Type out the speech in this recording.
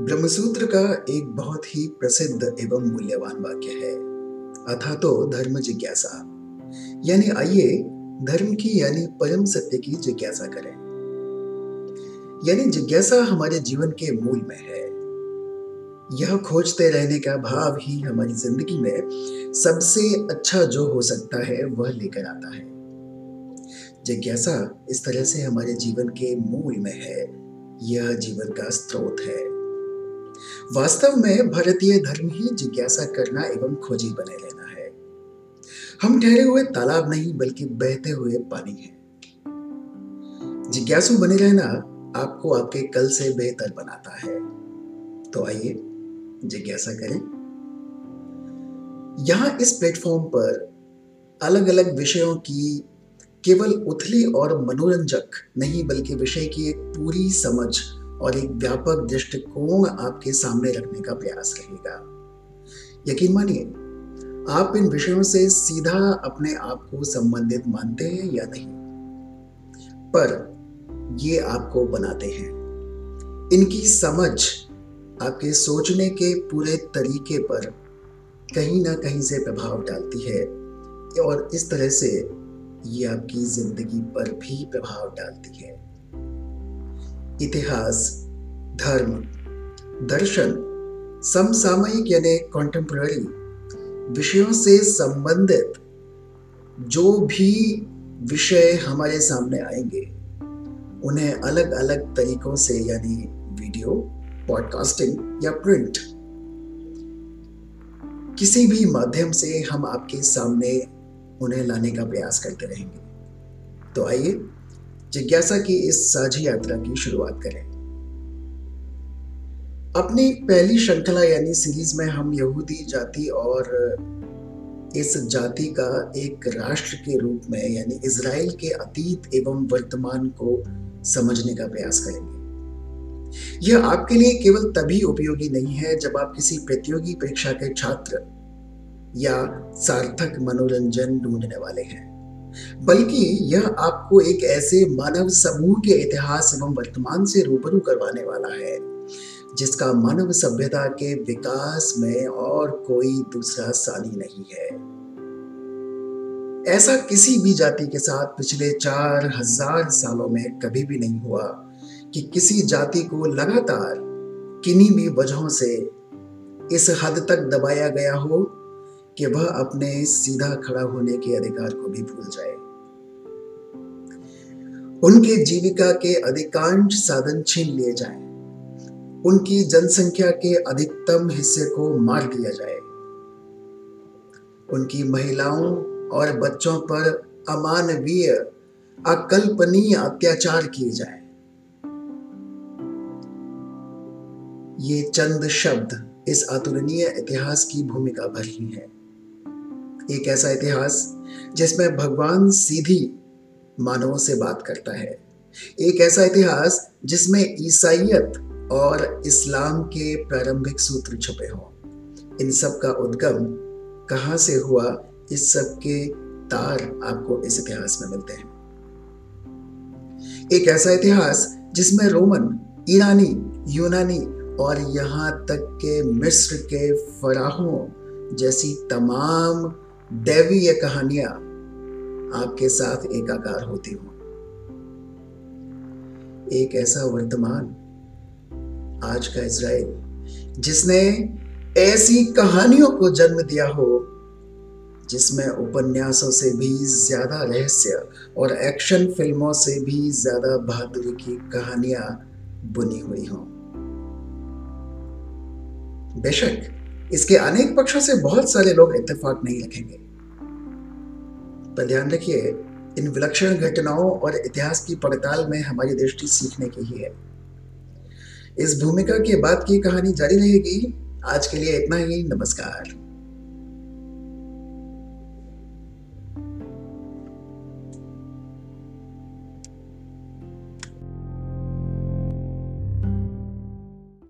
ब्रह्मसूत्र का एक बहुत ही प्रसिद्ध एवं मूल्यवान वाक्य है। अथा तो धर्म जिज्ञासा। यानी आइए धर्म की यानी परम सत्य की जिज्ञासा करें। यानी जिज्ञासा हमारे जीवन के मूल में है। यह खोजते रहने का भाव ही हमारी ज़िंदगी में सबसे अच्छा जो हो सकता है, वह लेकर आता है। जिज्ञासा इस तरह से हमारे जीवन के मूल में है। यह जीवन का स्रोत है। वास्तव में भारतीय धर्म ही जिज्ञासा करना एवं खोजी बने लेना है। हम ठहरे हुए तालाब नहीं, बल्कि बहते हुए पानी हैं। जिज्ञासु बने रहना आपको आपके कल से बेहतर बनाता है। तो आइए, जिज्ञासा करें। यहाँ इस प्लेटफॉर्म पर अलग अलग विषयों की केवल उथली और मनोरंजक नहीं, बल्कि विषय की एक पूरी समझ और एक व्यापक दृष्टिकोण आपके सामने रखने का प्रयास रहेगा यकीन मानिए, आप इन विषयों से सीधा अपने आप को संबंधित मानते हैं या नहीं? पर ये आपको बनाते हैं। इनकी समझ आपके सोचने के पूरे तरीके पर कहीं ना कहीं से प्रभाव डालती है और इस तरह से ये आपकी ज़िंदगी पर भी प्रभाव डालती है। इतिहास, धर्म, दर्शन, समसामयिक यानी कॉन्टेम्प्ररी विषयों से संबंधित जो भी विषय हमारे सामने आएँगे, उन्हें अलग अलग तरीकों से यानी वीडियो पॉडकास्टिंग या प्रिंट किसी भी माध्यम से हम आपके सामने उन्हें लाने का प्रयास करते रहेंगे। तो आइए जिज्ञासा की इस साझी यात्रा की शुरुआत करें। अपनी पहली श्रृंखला यानी सीरीज़ में हम यहूदी जाति और इस जाति का एक राष्ट्र के रूप में यानी इसराइल के अतीत एवं वर्तमान को समझने का प्रयास करेंगे। यह आपके लिए केवल तभी उपयोगी नहीं है जब आप किसी प्रतियोगी परीक्षा के छात्र या सार्थक मनोरंजन ढूँढने वाले हैं। बल्कि यह आपको एक ऐसे मानव समूह के इतिहास एवं वर्तमान से रूबरू करवाने वाला है, जिसका मानव सभ्यता के विकास में और कोई दूसरा सानी नहीं है। ऐसा किसी भी जाति के साथ पिछले चार हज़ार सालों में कभी भी नहीं हुआ कि किसी जाति को लगातार किन्हीं भी वजहों से इस हद तक दबाया गया हो कि वह अपने सीधा खड़ा होने के अधिकार को भी भूल जाए। उनके जीविका के अधिकांश साधन छीन लिए जाएँ, उनकी जनसंख्या के अधिकतम हिस्से को मार दिया जाए। उनकी महिलाओं और बच्चों पर अमानवीय अकल्पनीय अत्याचार किए जाए। ये चंद शब्द इस अतुलनीय इतिहास की भूमिका भर ही है। एक ऐसा इतिहास जिसमें भगवान सीधी मानवों से बात करता है। एक ऐसा इतिहास जिसमें ईसाइयत और इस्लाम के प्रारंभिक सूत्र छुपे हों। इन सब का उद्गम कहाँ से हुआ, इस सब के तार आपको इस इतिहास में मिलते हैं। एक ऐसा इतिहास जिसमें रोमन, ईरानी, यूनानी और यहाँ तक के मिस्र के फराहों जैसी तमाम दैवीय कहानियाँ आपके साथ एकाकार होती हो। एक ऐसा वर्तमान आज का इसराइल जिसने ऐसी कहानियों को जन्म दिया हो, जिसमें उपन्यासों से भी ज़्यादा रहस्य और एक्शन फ़िल्मों से भी ज़्यादा बहादुरी की कहानियाँ बुनी हुई हों। बेशक, इसके अनेक पक्षों से बहुत सारे लोग इत्तेफाक नहीं रखेंगे। पर ध्यान रखिए, इन विलक्षण घटनाओं और इतिहास की पड़ताल में हमारी दृष्टि सीखने की ही है। इस भूमिका के बाद की कहानी जारी रहेगी। आज के लिए इतना ही, नमस्कार।